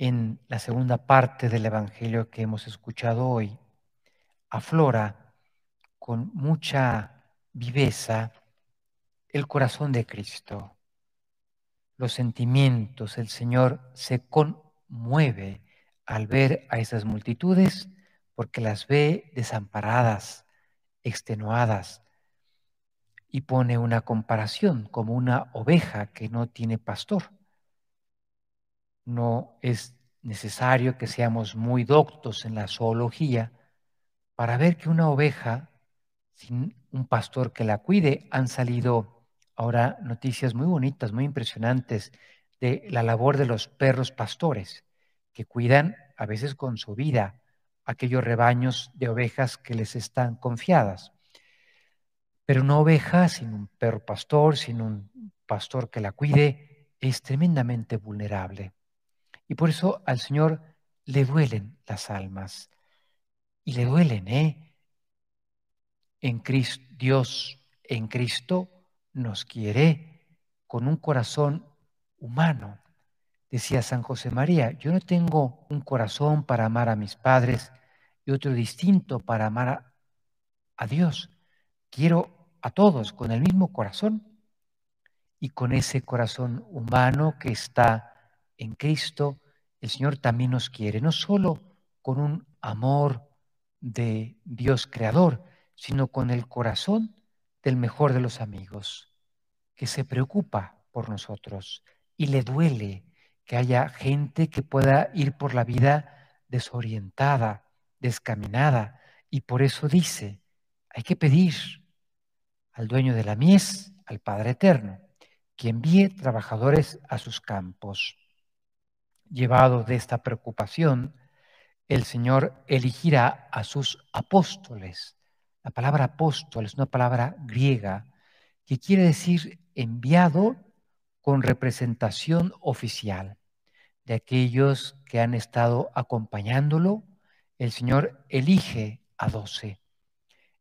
en la segunda parte del Evangelio que hemos escuchado hoy, aflora con mucha viveza el corazón de Cristo, los sentimientos, el Señor se conmueve al ver a esas multitudes porque las ve desamparadas, extenuadas, y pone una comparación como una oveja que no tiene pastor. No es necesario que seamos muy doctos en la zoología para ver que una oveja sin un pastor que la cuide han salido ahora noticias muy bonitas, muy impresionantes de la labor de los perros pastores que cuidan a veces con su vida aquellos rebaños de ovejas que les están confiadas. Pero una oveja sin un perro pastor, sin un pastor que la cuide, es tremendamente vulnerable. Y por eso al Señor le duelen las almas. Y le duelen, ¿eh? En Cristo, Dios en Cristo nos quiere con un corazón humano. Decía San José María, yo no tengo un corazón para amar a mis padres y otro distinto para amar a, a Dios. Quiero a todos con el mismo corazón y con ese corazón humano que está en Cristo, el Señor también nos quiere, no solo con un amor de Dios creador, sino con el corazón del mejor de los amigos, que se preocupa por nosotros y le duele que haya gente que pueda ir por la vida desorientada, descaminada, y por eso dice, hay que pedir al dueño de la mies, al Padre Eterno, que envíe trabajadores a sus campos. Llevado de esta preocupación, el Señor elegirá a sus apóstoles. La palabra apóstol es una palabra griega que quiere decir enviado con representación oficial. De aquellos que han estado acompañándolo, el Señor elige a doce.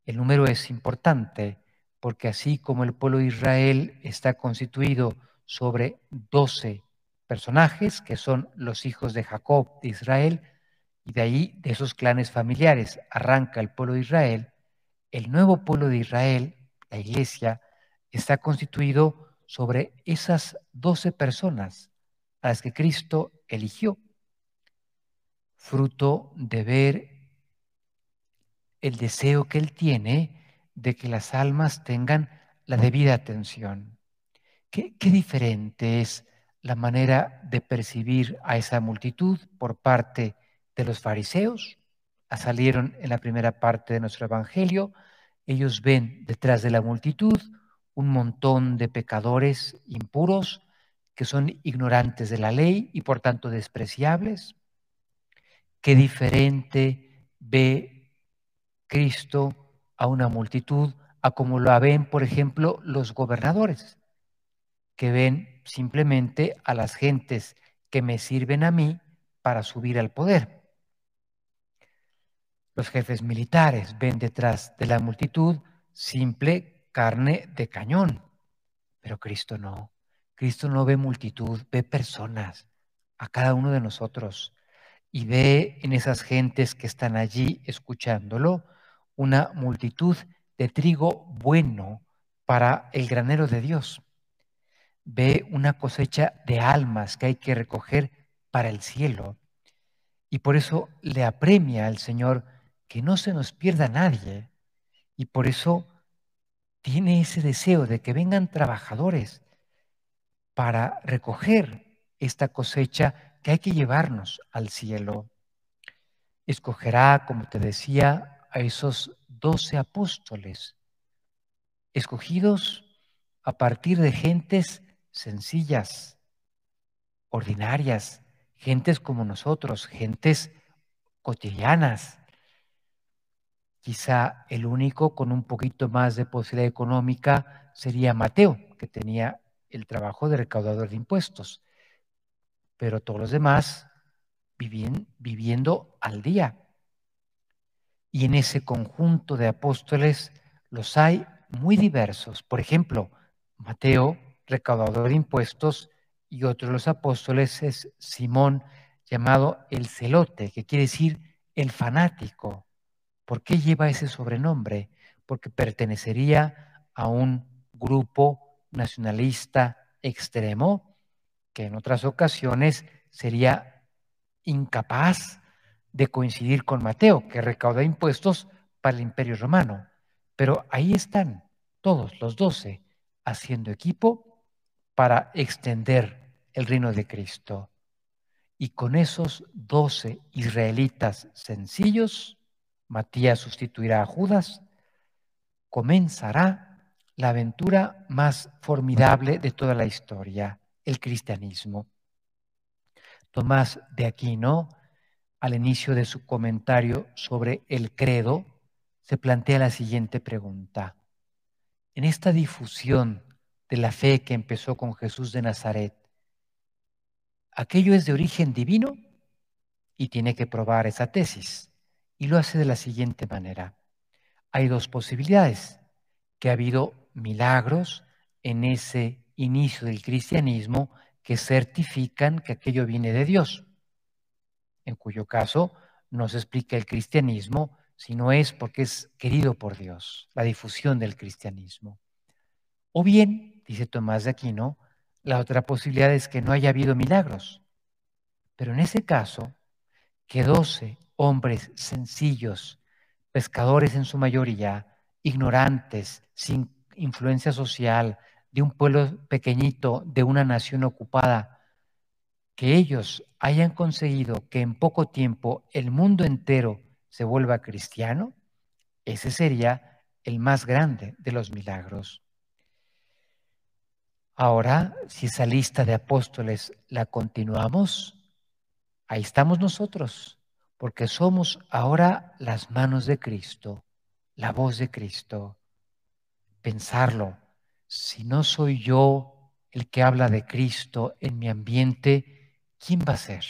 El número es importante porque así como el pueblo de Israel está constituido sobre doce personajes, que son los hijos de Jacob de Israel, y de ahí, de esos clanes familiares, arranca el pueblo de Israel, el nuevo pueblo de Israel, la iglesia, está constituido sobre esas doce personas a las que Cristo eligió, fruto de ver el deseo que Él tiene de que las almas tengan la debida atención. ¿Qué, diferente es la manera de percibir a esa multitud por parte de los fariseos? Salieron en la primera parte de nuestro Evangelio. Ellos ven detrás de la multitud un montón de pecadores impuros que son ignorantes de la ley y por tanto despreciables. Qué diferente ve Cristo a una multitud, a como lo ven, por ejemplo, los gobernadores, que ven simplemente a las gentes que me sirven a mí para subir al poder. Los jefes militares ven detrás de la multitud simple carne de cañón, pero Cristo no. Cristo no ve multitud, ve personas, a cada uno de nosotros, y ve en esas gentes que están allí escuchándolo una multitud de trigo bueno para el granero de Dios. Ve una cosecha de almas que hay que recoger para el cielo. Y por eso le apremia al Señor que no se nos pierda nadie. Y por eso tiene ese deseo de que vengan trabajadores para recoger esta cosecha que hay que llevarnos al cielo. Escogerá, como te decía, a esos doce apóstoles, escogidos a partir de gentes sencillas, ordinarias, gentes como nosotros, gentes cotidianas. Quizá el único con un poquito más de posibilidad económica sería Mateo, que tenía el trabajo de recaudador de impuestos, pero todos los demás vivían, viviendo al día, y en ese conjunto de apóstoles los hay muy diversos. Por ejemplo, Mateo, recaudador de impuestos, y otro de los apóstoles es Simón, llamado el celote, que quiere decir el fanático. ¿Por qué lleva ese sobrenombre? Porque pertenecería a un grupo nacionalista extremo que en otras ocasiones sería incapaz de coincidir con Mateo, que recauda impuestos para el imperio romano. Pero ahí están todos los doce haciendo equipo para extender el reino de Cristo. Y con esos doce israelitas sencillos, Matías sustituirá a Judas, comenzará la aventura más formidable de toda la historia, el cristianismo. Tomás de Aquino, al inicio de su comentario sobre el credo, se plantea la siguiente pregunta. En esta difusión de la fe que empezó con Jesús de Nazaret, ¿aquello es de origen divino? Y tiene que probar esa tesis. Y lo hace de la siguiente manera. Hay dos posibilidades, que ha habido milagros en ese inicio del cristianismo que certifican que aquello viene de Dios, en cuyo caso no se explica el cristianismo, sino es porque es querido por Dios, la difusión del cristianismo. O bien, dice Tomás de Aquino, la otra posibilidad es que no haya habido milagros. Pero en ese caso, que doce hombres sencillos, pescadores en su mayoría, ignorantes, sin influencia social, de un pueblo pequeñito, de una nación ocupada, que ellos hayan conseguido que en poco tiempo el mundo entero se vuelva cristiano, ese sería el más grande de los milagros. Ahora, si esa lista de apóstoles la continuamos, ahí estamos nosotros, porque somos ahora las manos de Cristo, la voz de Cristo. Pensarlo, si no soy yo el que habla de Cristo en mi ambiente, ¿quién va a ser?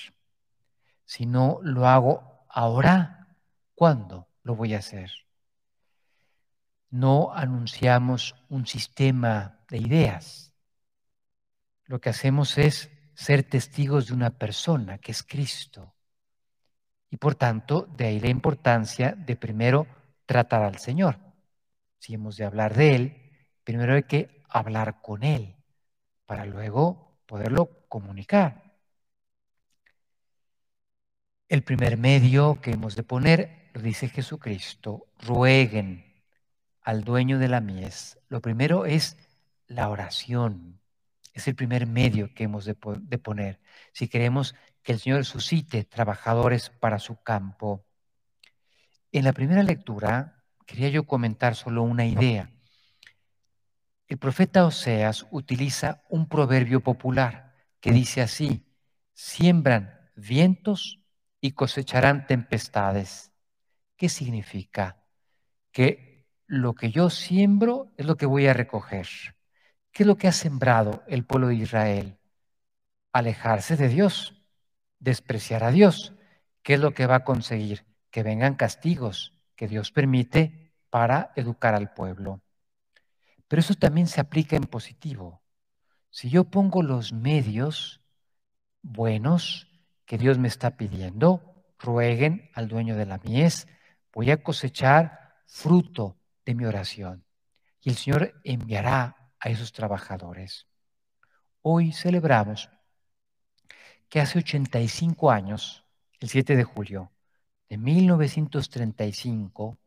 Si no lo hago ahora, ¿cuándo lo voy a hacer? No anunciamos un sistema de ideas. Lo que hacemos es ser testigos de una persona que es Cristo. Y por tanto, de ahí la importancia de primero tratar al Señor. Si hemos de hablar de Él, primero hay que hablar con Él para luego poderlo comunicar. El primer medio que hemos de poner, lo dice Jesucristo, rueguen al dueño de la mies. Lo primero es la oración. Es el primer medio que hemos de, poner. Si queremos que el Señor suscite trabajadores para su campo. En la primera lectura quería yo comentar solo una idea. El profeta Oseas utiliza un proverbio popular que dice así, siembran vientos y cosecharán tempestades. ¿Qué significa? Que lo que yo siembro es lo que voy a recoger. ¿Qué es lo que ha sembrado el pueblo de Israel? Alejarse de Dios, despreciar a Dios. ¿Qué es lo que va a conseguir? Que vengan castigos que Dios permite para educar al pueblo. Pero eso también se aplica en positivo. Si yo pongo los medios buenos que Dios me está pidiendo, rueguen al dueño de la mies, voy a cosechar fruto de mi oración. Y el Señor enviará a esos trabajadores. Hoy celebramos que hace 85 años, el 7 de julio de 1935,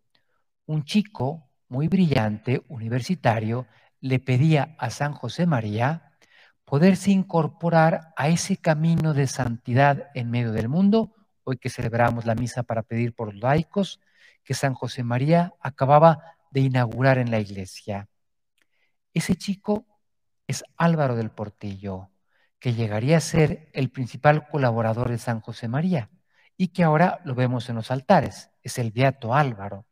un chico muy brillante, universitario, le pedía a San José María poderse incorporar a ese camino de santidad en medio del mundo, hoy que celebramos la misa para pedir por los laicos, que San José María acababa de inaugurar en la iglesia. Ese chico es Álvaro del Portillo, que llegaría a ser el principal colaborador de San José María y que ahora lo vemos en los altares, es el Beato Álvaro.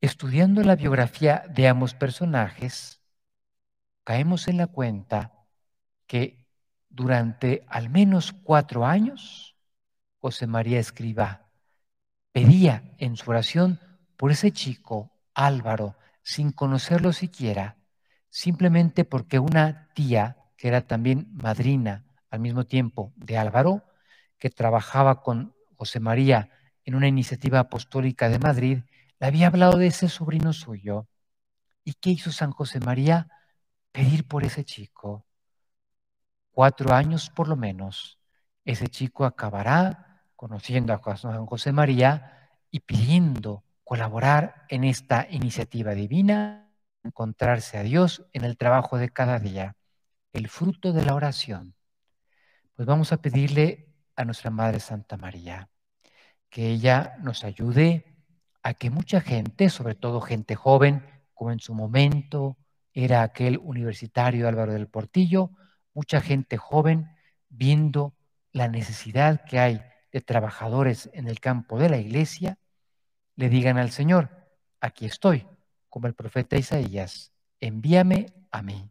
Estudiando la biografía de ambos personajes, caemos en la cuenta que durante al menos cuatro años, José María Escriba pedía en su oración por ese chico, Álvaro, sin conocerlo siquiera, simplemente porque una tía, que era también madrina al mismo tiempo de Álvaro, que trabajaba con José María en una iniciativa apostólica de Madrid, le había hablado de ese sobrino suyo. ¿Y qué hizo San José María? Pedir por ese chico. Cuatro años por lo menos. Ese chico acabará conociendo a San José María y pidiendo colaborar en esta iniciativa divina, encontrarse a Dios en el trabajo de cada día, el fruto de la oración. Pues vamos a pedirle a nuestra Madre Santa María que ella nos ayude a que mucha gente, sobre todo gente joven, como en su momento era aquel universitario Álvaro del Portillo, mucha gente joven viendo la necesidad que hay de trabajadores en el campo de la iglesia, le digan al Señor, aquí estoy, como el profeta Isaías, envíame a mí.